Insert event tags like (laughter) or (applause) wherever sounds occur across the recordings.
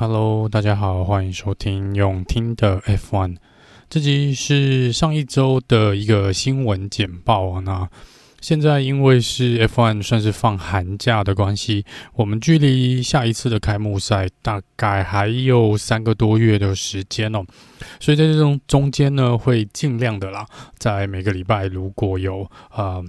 Hello，大家好，欢迎收听用听的 F1。这集是上一周的一个新闻简报啊。那现在因为是 F1 算是放寒假的关系，我们距离下一次的开幕赛大概还有三个多月的时间哦。所以在这种中间呢，会尽量的啦，在每个礼拜如果有呃。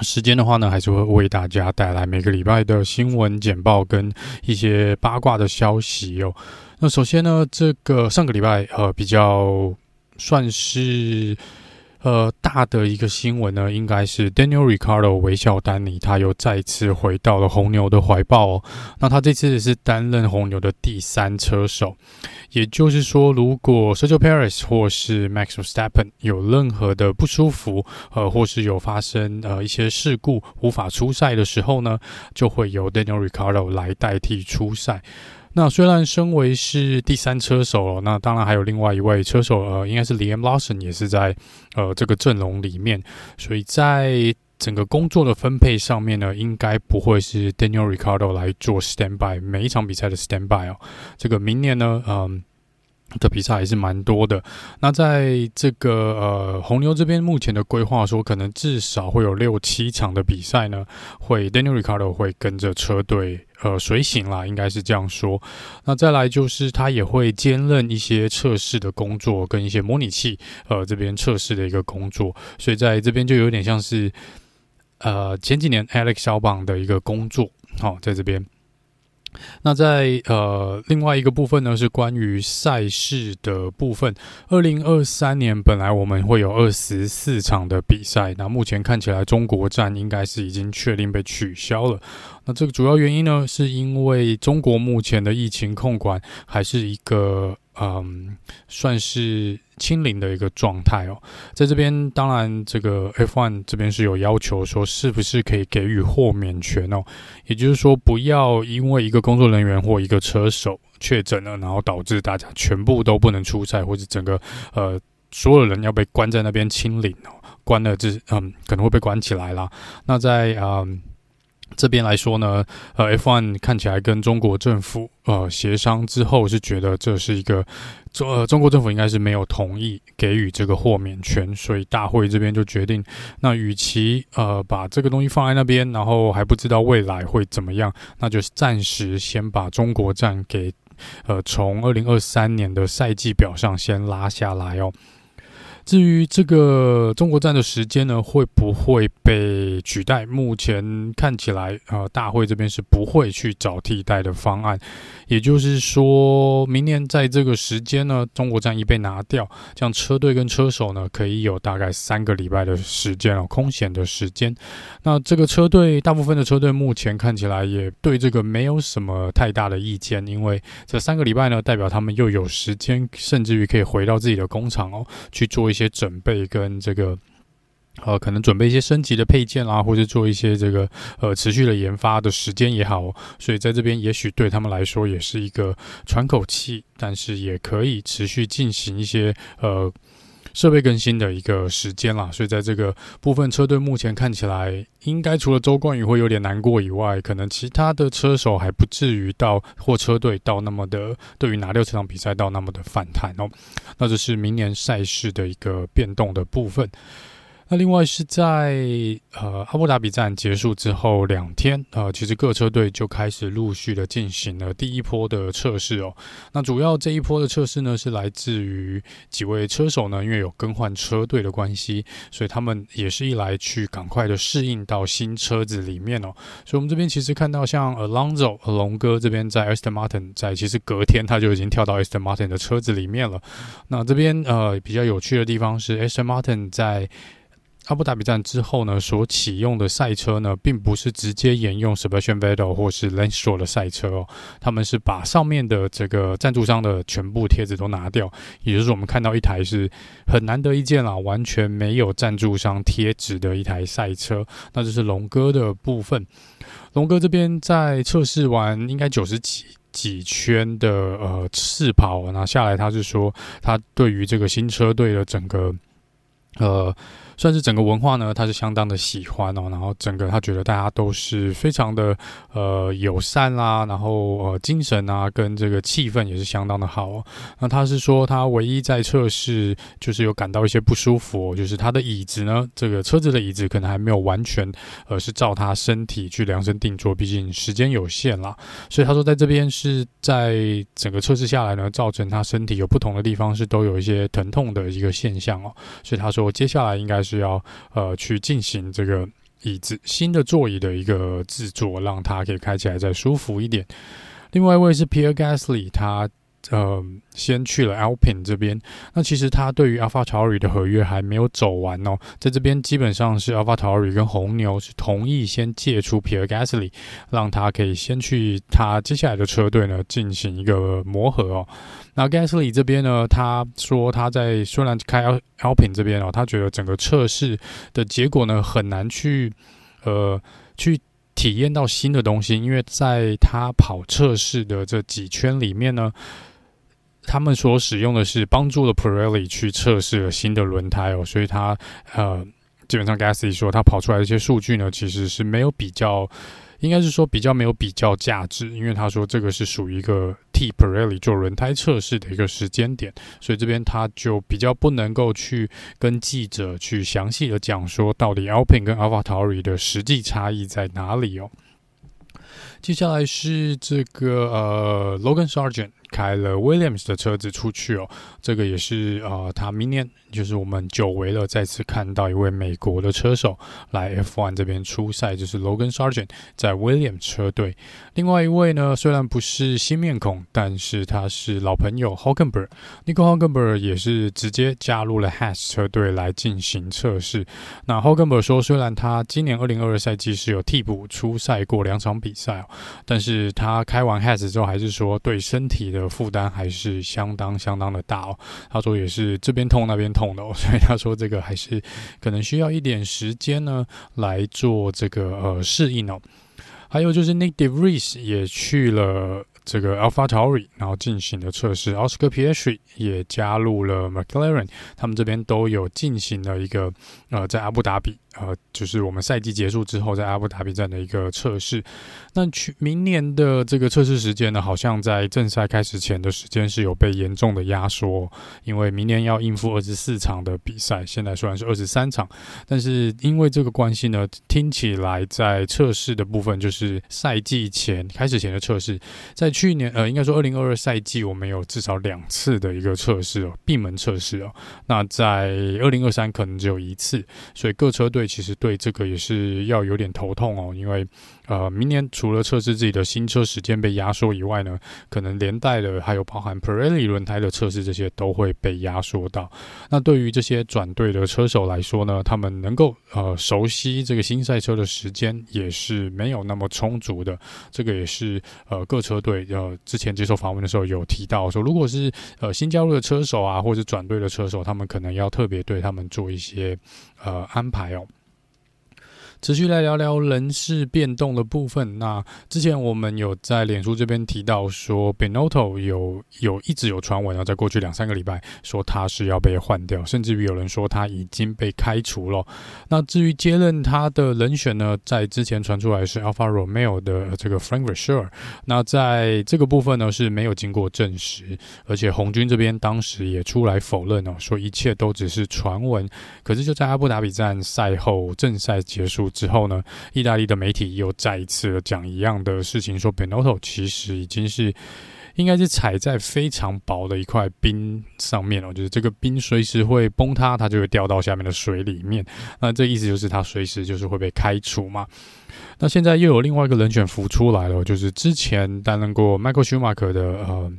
时间的话呢，还是会为大家带来每个礼拜的新闻简报跟一些八卦的消息哦。那首先呢，这个上个礼拜呃比较算是。呃，大的一个新闻呢，应该是 Daniel r i c a r d o 微笑丹尼，他又再次回到了红牛的怀抱哦。那他这次是担任红牛的第三车手，也就是说，如果 Sergio Peres 或是 Max Verstappen 有任何的不舒服，呃，或是有发生呃一些事故无法出赛的时候呢，就会由 Daniel r i c a r d o 来代替出赛。那虽然身为是第三车手，那当然还有另外一位车手，呃，应该是 Liam Lawson 也是在呃这个阵容里面，所以在整个工作的分配上面呢，应该不会是 Daniel Ricardo 来做 standby 每一场比赛的 standby 哦。这个明年呢，嗯。的比赛还是蛮多的。那在这个呃红牛这边目前的规划说，可能至少会有六七场的比赛呢，会 Daniel Ricardo 会跟着车队呃随行啦，应该是这样说。那再来就是他也会兼任一些测试的工作，跟一些模拟器呃这边测试的一个工作，所以在这边就有点像是呃前几年 Alex 小榜的一个工作，好、哦、在这边。那在呃另外一个部分呢，是关于赛事的部分。二零二三年本来我们会有二十四场的比赛，那目前看起来中国站应该是已经确定被取消了。那这个主要原因呢，是因为中国目前的疫情控管还是一个。嗯，算是清零的一个状态哦。在这边，当然这个 F1 这边是有要求说，是不是可以给予豁免权哦？也就是说，不要因为一个工作人员或一个车手确诊了，然后导致大家全部都不能出赛，或者整个呃所有人要被关在那边清零哦，关了这嗯可能会被关起来啦。那在嗯。这边来说呢，呃，F1 看起来跟中国政府呃协商之后，是觉得这是一个中呃中国政府应该是没有同意给予这个豁免权，所以大会这边就决定，那与其呃把这个东西放在那边，然后还不知道未来会怎么样，那就是暂时先把中国站给呃从二零二三年的赛季表上先拉下来哦。至于这个中国站的时间呢，会不会被取代？目前看起来，呃，大会这边是不会去找替代的方案。也就是说，明年在这个时间呢，中国站一被拿掉，这样车队跟车手呢，可以有大概三个礼拜的时间哦，空闲的时间。那这个车队，大部分的车队目前看起来也对这个没有什么太大的意见，因为这三个礼拜呢，代表他们又有时间，甚至于可以回到自己的工厂哦，去做。一些准备跟这个呃，可能准备一些升级的配件啦，或者做一些这个呃持续的研发的时间也好，所以在这边也许对他们来说也是一个喘口气，但是也可以持续进行一些呃设备更新的一个时间啦。所以在这个部分，车队目前看起来应该除了周冠宇会有点难过以外，可能其他的车手还不至于到或车队到那么的对于哪六场比赛到那么的反弹哦。那这是明年赛事的一个变动的部分。那另外是在呃阿布达比站结束之后两天，呃，其实各车队就开始陆续的进行了第一波的测试哦。那主要这一波的测试呢，是来自于几位车手呢，因为有更换车队的关系，所以他们也是一来去赶快的适应到新车子里面哦。所以我们这边其实看到像 Alonso 龙哥这边在 Aston Martin，在其实隔天他就已经跳到 Aston Martin 的车子里面了。那这边呃比较有趣的地方是 Aston Martin 在阿布达比站之后呢，所启用的赛车呢，并不是直接沿用 Sebastian Vettel 或是 Lance Stroll 的赛车哦，他们是把上面的这个赞助商的全部贴纸都拿掉，也就是我们看到一台是很难得一见啦，完全没有赞助商贴纸的一台赛车。那就是龙哥的部分，龙哥这边在测试完应该九十几几圈的呃试跑，那下来他是说，他对于这个新车队的整个呃。算是整个文化呢，他是相当的喜欢哦。然后整个他觉得大家都是非常的呃友善啦，然后呃精神啊跟这个气氛也是相当的好哦。那他是说他唯一在测试就是有感到一些不舒服，就是他的椅子呢，这个车子的椅子可能还没有完全呃是照他身体去量身定做，毕竟时间有限啦。所以他说在这边是在整个测试下来呢，造成他身体有不同的地方是都有一些疼痛的一个现象哦。所以他说接下来应该是是要呃去进行这个椅子新的座椅的一个制作，让它可以开起来再舒服一点。另外一位是 Pierre Gasly，他。呃，先去了 Alpine 这边。那其实他对于 AlphaTauri 的合约还没有走完哦，在这边基本上是 AlphaTauri 跟红牛是同意先借出 Pierre Gasly，让他可以先去他接下来的车队呢进行一个磨合哦。那 Gasly 这边呢，他说他在虽然开 Alpine 这边哦，他觉得整个测试的结果呢很难去呃去体验到新的东西，因为在他跑测试的这几圈里面呢。他们所使用的是帮助了 Pirelli 去测试了新的轮胎哦，所以他呃，基本上 Gasly 说他跑出来的一些数据呢，其实是没有比较，应该是说比较没有比较价值，因为他说这个是属于一个替 Pirelli 做轮胎测试的一个时间点，所以这边他就比较不能够去跟记者去详细的讲说到底 Alpine 跟 AlphaTauri 的实际差异在哪里哦。接下来是这个呃，Logan Sargent。开了 Williams 的车子出去哦，这个也是呃，他明年就是我们久违了，再次看到一位美国的车手来 F1 这边出赛，就是 Logan Sargent 在 Williams 车队。另外一位呢，虽然不是新面孔，但是他是老朋友 Hulkenberg Nico Hulkenberg 也是直接加入了 Has 车队来进行测试。那 Hulkenberg 说，虽然他今年二零二二赛季是有替补出赛过两场比赛哦，但是他开完 Haas 之后，还是说对身体的。的负担还是相当相当的大哦。他说也是这边痛那边痛的哦，所以他说这个还是可能需要一点时间呢来做这个呃适应哦。还有就是 Nick DeVries 也去了。这个 AlphaTauri 然后进行了测试，Oscar Piastri 也加入了 McLaren，他们这边都有进行了一个呃，在阿布达比呃，就是我们赛季结束之后在阿布达比站的一个测试。那去明年的这个测试时间呢，好像在正赛开始前的时间是有被严重的压缩，因为明年要应付二十四场的比赛，现在虽然是二十三场，但是因为这个关系呢，听起来在测试的部分就是赛季前开始前的测试，在去年呃，应该说二零二二赛季，我们有至少两次的一个测试哦，闭门测试哦。那在二零二三可能只有一次，所以各车队其实对这个也是要有点头痛哦，因为。呃，明年除了测试自己的新车时间被压缩以外呢，可能连带的还有包含 Pirelli 轮胎的测试，这些都会被压缩到。那对于这些转队的车手来说呢，他们能够呃熟悉这个新赛车的时间也是没有那么充足的。这个也是呃各车队呃之前接受访问的时候有提到说，如果是呃新加入的车手啊，或者转队的车手，他们可能要特别对他们做一些呃安排哦。持续来聊聊人事变动的部分。那之前我们有在脸书这边提到说，Benotto 有有一直有传闻，啊在过去两三个礼拜说他是要被换掉，甚至于有人说他已经被开除了。那至于接任他的人选呢，在之前传出来是 Alfa Romeo 的这个 Frank Risher。那在这个部分呢是没有经过证实，而且红军这边当时也出来否认哦，说一切都只是传闻。可是就在阿布达比站赛后正赛结束。之后呢，意大利的媒体又再一次讲一样的事情，说 Benotto 其实已经是应该是踩在非常薄的一块冰上面了，就是这个冰随时会崩塌，它就会掉到下面的水里面。那这意思就是他随时就是会被开除嘛。那现在又有另外一个人选浮出来了，就是之前担任过 Michael Schumacher 的呃。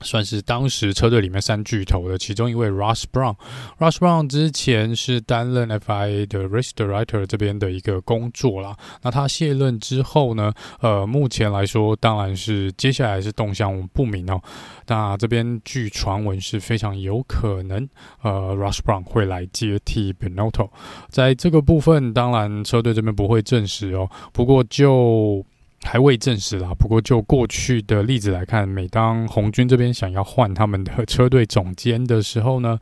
算是当时车队里面三巨头的其中一位，Ross Brown。Ross Brown 之前是担任 FIA 的 Race Director 这边的一个工作啦。那他卸任之后呢，呃，目前来说，当然是接下来是动向不明哦。那这边据传闻是非常有可能，呃，Ross Brown 会来接替 Binotto。在这个部分，当然车队这边不会证实哦。不过就还未证实啦。不过就过去的例子来看，每当红军这边想要换他们的车队总监的时候呢，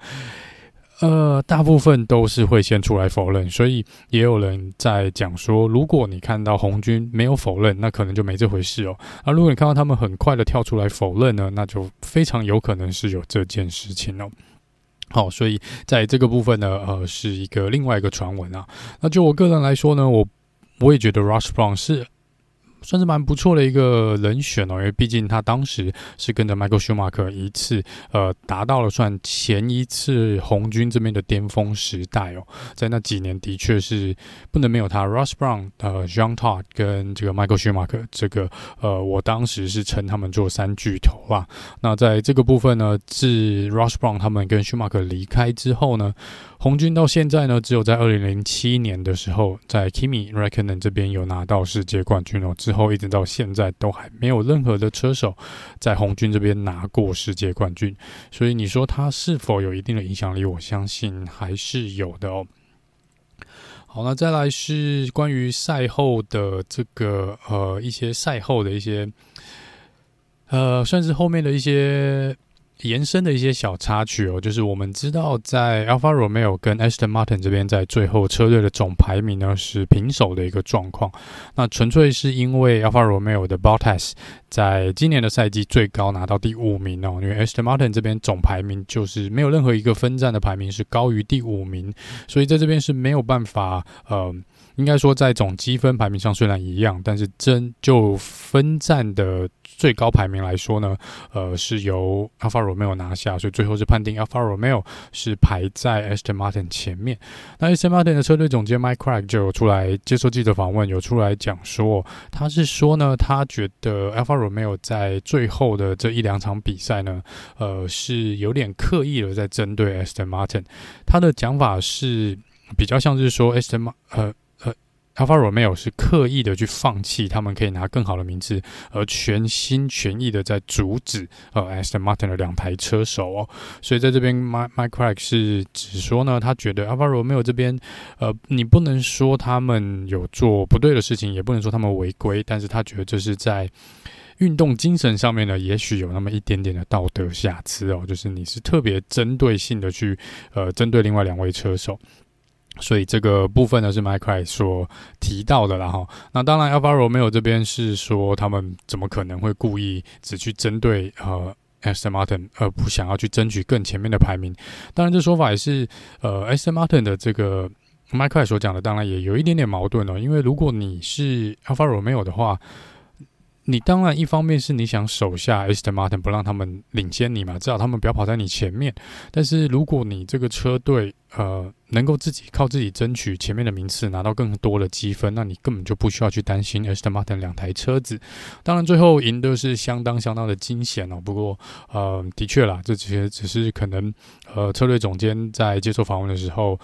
呃，大部分都是会先出来否认，所以也有人在讲说，如果你看到红军没有否认，那可能就没这回事哦。那如果你看到他们很快的跳出来否认呢，那就非常有可能是有这件事情哦。好，所以在这个部分呢，呃，是一个另外一个传闻啊。那就我个人来说呢，我我也觉得 Rush Brown 是。算是蛮不错的一个人选哦，因为毕竟他当时是跟着 Michael Schumacher 一次，呃，达到了算前一次红军这边的巅峰时代哦，在那几年的确是不能没有他。Ross Brown、呃，Jean Todd 跟这个 Michael Schumacher，这个呃，我当时是称他们做三巨头啊。那在这个部分呢，自 Ross Brown 他们跟 Schumacher 离开之后呢，红军到现在呢，只有在二零零七年的时候，在 Kimi Räikkönen 这边有拿到世界冠军哦。之后一直到现在都还没有任何的车手在红军这边拿过世界冠军。所以你说他是否有一定的影响力？我相信还是有的哦。好，那再来是关于赛后的这个呃一些赛后的一些呃，算是后面的一些。延伸的一些小插曲哦，就是我们知道在 Alfa Romeo 跟 Aston Martin 这边，在最后车队的总排名呢是平手的一个状况。那纯粹是因为 Alfa Romeo 的 Bottas 在今年的赛季最高拿到第五名哦，因为 Aston Martin 这边总排名就是没有任何一个分站的排名是高于第五名，所以在这边是没有办法呃。应该说，在总积分排名上虽然一样，但是真就分站的最高排名来说呢，呃，是由 Alfa Romeo 拿下，所以最后是判定 Alfa Romeo 是排在 Aston Martin 前面。那 Aston Martin 的车队总监 Mike Krack 就有出来接受记者访问，有出来讲说，他是说呢，他觉得 Alfa Romeo 在最后的这一两场比赛呢，呃，是有点刻意的在针对 Aston Martin。他的讲法是比较像是说 Aston Martin 呃。Alfa Romeo 是刻意的去放弃他们可以拿更好的名次，而全心全意的在阻止呃 Aston Martin 的两台车手哦，所以在这边 Mike Mike Krack 是只说呢，他觉得 Alfa Romeo 这边呃，你不能说他们有做不对的事情，也不能说他们违规，但是他觉得这是在运动精神上面呢，也许有那么一点点的道德瑕疵哦，就是你是特别针对性的去呃针对另外两位车手。所以这个部分呢是 m i c r y 所提到的啦哈。那当然，Alfa Romeo 这边是说他们怎么可能会故意只去针对呃 Aston Martin，而不想要去争取更前面的排名。当然，这说法也是呃 Aston Martin 的这个 Mike Krack 所讲的，当然也有一点点矛盾哦。因为如果你是 Alfa Romeo 的话，你当然一方面是你想手下 Aston Martin 不让他们领先你嘛，至少他们不要跑在你前面。但是如果你这个车队呃能够自己靠自己争取前面的名次，拿到更多的积分，那你根本就不需要去担心 Aston Martin 两台车子。当然最后赢的是相当相当的惊险哦。不过呃的确啦，这些只是可能呃车队总监在接受访问的时候。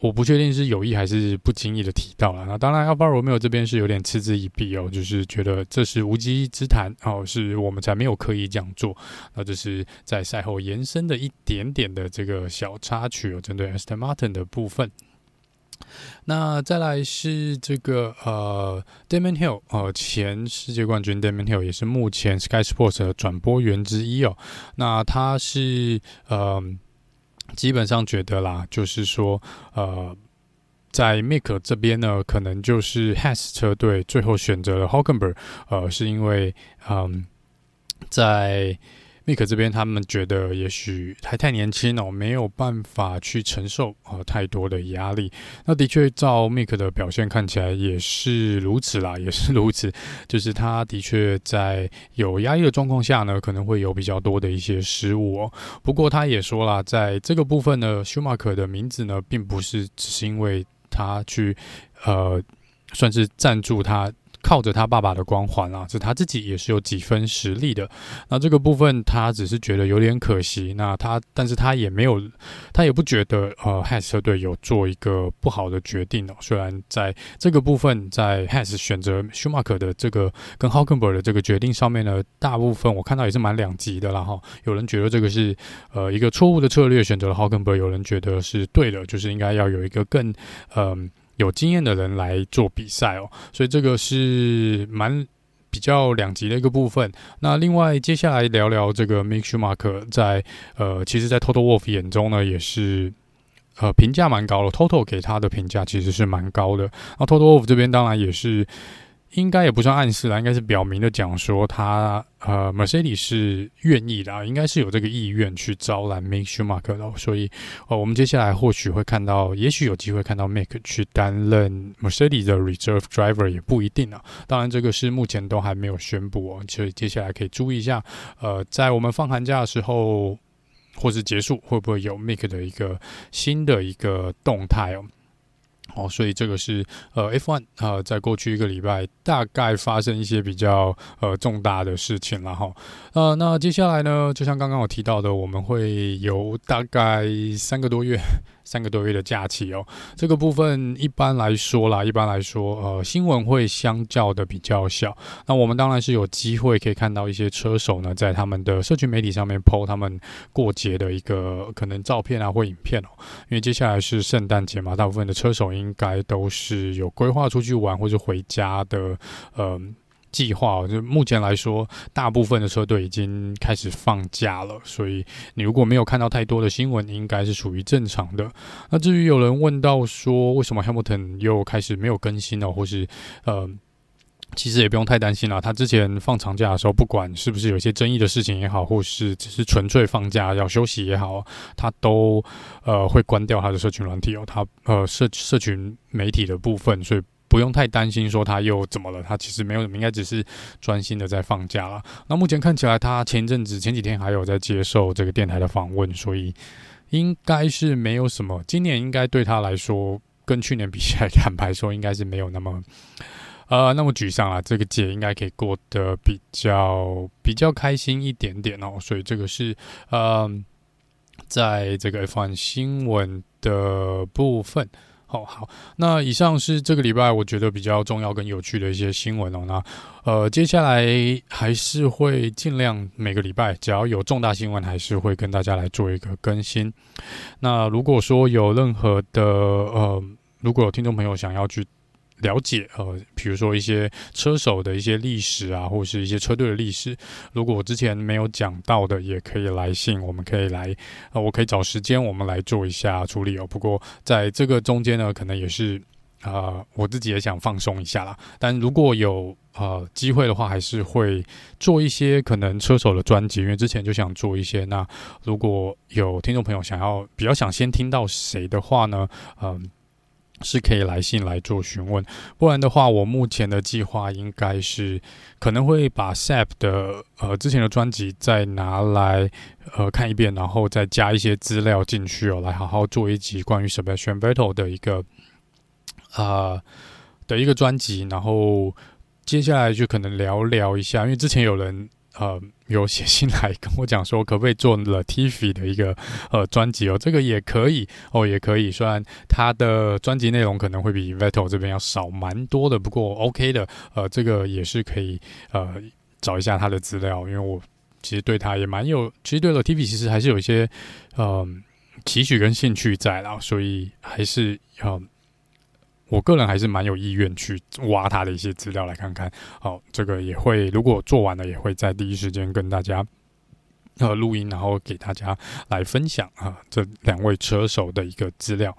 我不确定是有意还是不经意的提到了。那当然，Alfa Romeo 这边是有点嗤之以鼻哦，就是觉得这是无稽之谈哦，是我们才没有刻意这样做。那这是在赛后延伸的一点点的这个小插曲哦，针对 Aston Martin 的部分。那再来是这个呃，Damon Hill 呃，前世界冠军 Damon Hill 也是目前 Sky Sports 的转播员之一哦。那他是呃。基本上觉得啦，就是说，呃，在 Mick 这边呢，可能就是 Has 车队最后选择了 Hockenberg，呃，是因为，嗯，在。密克这边，他们觉得也许还太年轻哦，没有办法去承受呃太多的压力。那的确，照密克的表现看起来也是如此啦，也是如此。就是他的确在有压抑的状况下呢，可能会有比较多的一些失误哦。不过他也说了，在这个部分呢，舒马克的名字呢，并不是只是因为他去呃，算是赞助他。靠着他爸爸的光环啊，是他自己也是有几分实力的。那这个部分他只是觉得有点可惜。那他，但是他也没有，他也不觉得呃，Has 车队有做一个不好的决定哦。虽然在这个部分，在 Has 选择 Schumacher 的这个跟 Hulkenberg 的这个决定上面呢，大部分我看到也是蛮两极的啦哈。有人觉得这个是呃一个错误的策略，选择了 Hulkenberg；有人觉得是对的，就是应该要有一个更嗯。有经验的人来做比赛哦，所以这个是蛮比较两极的一个部分。那另外，接下来聊聊这个 Mick Schumacher 在呃，其实，在 Total Wolf 眼中呢，也是呃评价蛮高的，Toto 给他的评价其实是蛮高的。那 Toto Wolf 这边当然也是。应该也不算暗示啦，应该是表明的讲说他呃，Mercedes 是愿意的，应该是有这个意愿去招揽 m a k e Schumacher 的，所以呃，我们接下来或许会看到，也许有机会看到 m a k e 去担任 Mercedes 的 Reserve Driver 也不一定啊。当然，这个是目前都还没有宣布哦，所以接下来可以注意一下，呃，在我们放寒假的时候或是结束，会不会有 m a k e 的一个新的一个动态哦。哦，所以这个是呃，F1 呃，在过去一个礼拜大概发生一些比较呃重大的事情了哈。呃，那接下来呢，就像刚刚我提到的，我们会有大概三个多月。三个多月的假期哦，这个部分一般来说啦，一般来说，呃，新闻会相较的比较小。那我们当然是有机会可以看到一些车手呢，在他们的社群媒体上面 po 他们过节的一个可能照片啊或影片哦。因为接下来是圣诞节嘛，大部分的车手应该都是有规划出去玩或者回家的，呃。计划就目前来说，大部分的车队已经开始放假了，所以你如果没有看到太多的新闻，应该是属于正常的。那至于有人问到说，为什么 Hamilton 又开始没有更新了，或是呃，其实也不用太担心了。他之前放长假的时候，不管是不是有一些争议的事情也好，或是只是纯粹放假要休息也好，他都呃会关掉他的社群软体哦，他呃社社群媒体的部分，所以。不用太担心，说他又怎么了？他其实没有什么，应该只是专心的在放假了。那目前看起来，他前阵子、前几天还有在接受这个电台的访问，所以应该是没有什么。今年应该对他来说，跟去年比起来，坦白说，应该是没有那么 (laughs) 呃那么沮丧了。这个节应该可以过得比较比较开心一点点哦。所以这个是呃，在这个 F1 新闻的部分。哦好，那以上是这个礼拜我觉得比较重要跟有趣的一些新闻哦。那呃，接下来还是会尽量每个礼拜只要有重大新闻，还是会跟大家来做一个更新。那如果说有任何的呃，如果有听众朋友想要去。了解呃，比如说一些车手的一些历史啊，或者是一些车队的历史，如果我之前没有讲到的，也可以来信，我们可以来，呃，我可以找时间，我们来做一下处理哦。不过在这个中间呢，可能也是啊、我自己也想放松一下啦。但如果有呃机会的话，还是会做一些可能车手的专辑，因为之前就想做一些。那如果有听众朋友想要比较想先听到谁的话呢，嗯、是可以来信来做询问，不然的话，我目前的计划应该是可能会把 SAP 的呃之前的专辑再拿来呃看一遍，然后再加一些资料进去哦，来好好做一集关于 Sebastian Vettel 的一个啊、的一个专辑，然后接下来就可能聊聊一下，因为之前有人。呃，有写信来跟我讲说，可不可以做 Latif 的一个呃专辑哦？这个也可以哦，也可以。虽然他的专辑内容可能会比 Vettel 这边要少蛮多的，不过 OK 的。呃，这个也是可以呃找一下他的资料，因为我其实对他也蛮有，其实对 Latif 其实还是有一些呃期许跟兴趣在啦，所以还是呃。我个人还是蛮有意愿去挖他的一些资料来看看，好，这个也会如果做完了，也会在第一时间跟大家呃录音，然后给大家来分享啊这两位车手的一个资料。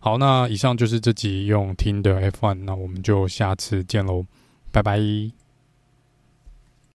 好，那以上就是这集用听的 F1，那我们就下次见喽，拜拜。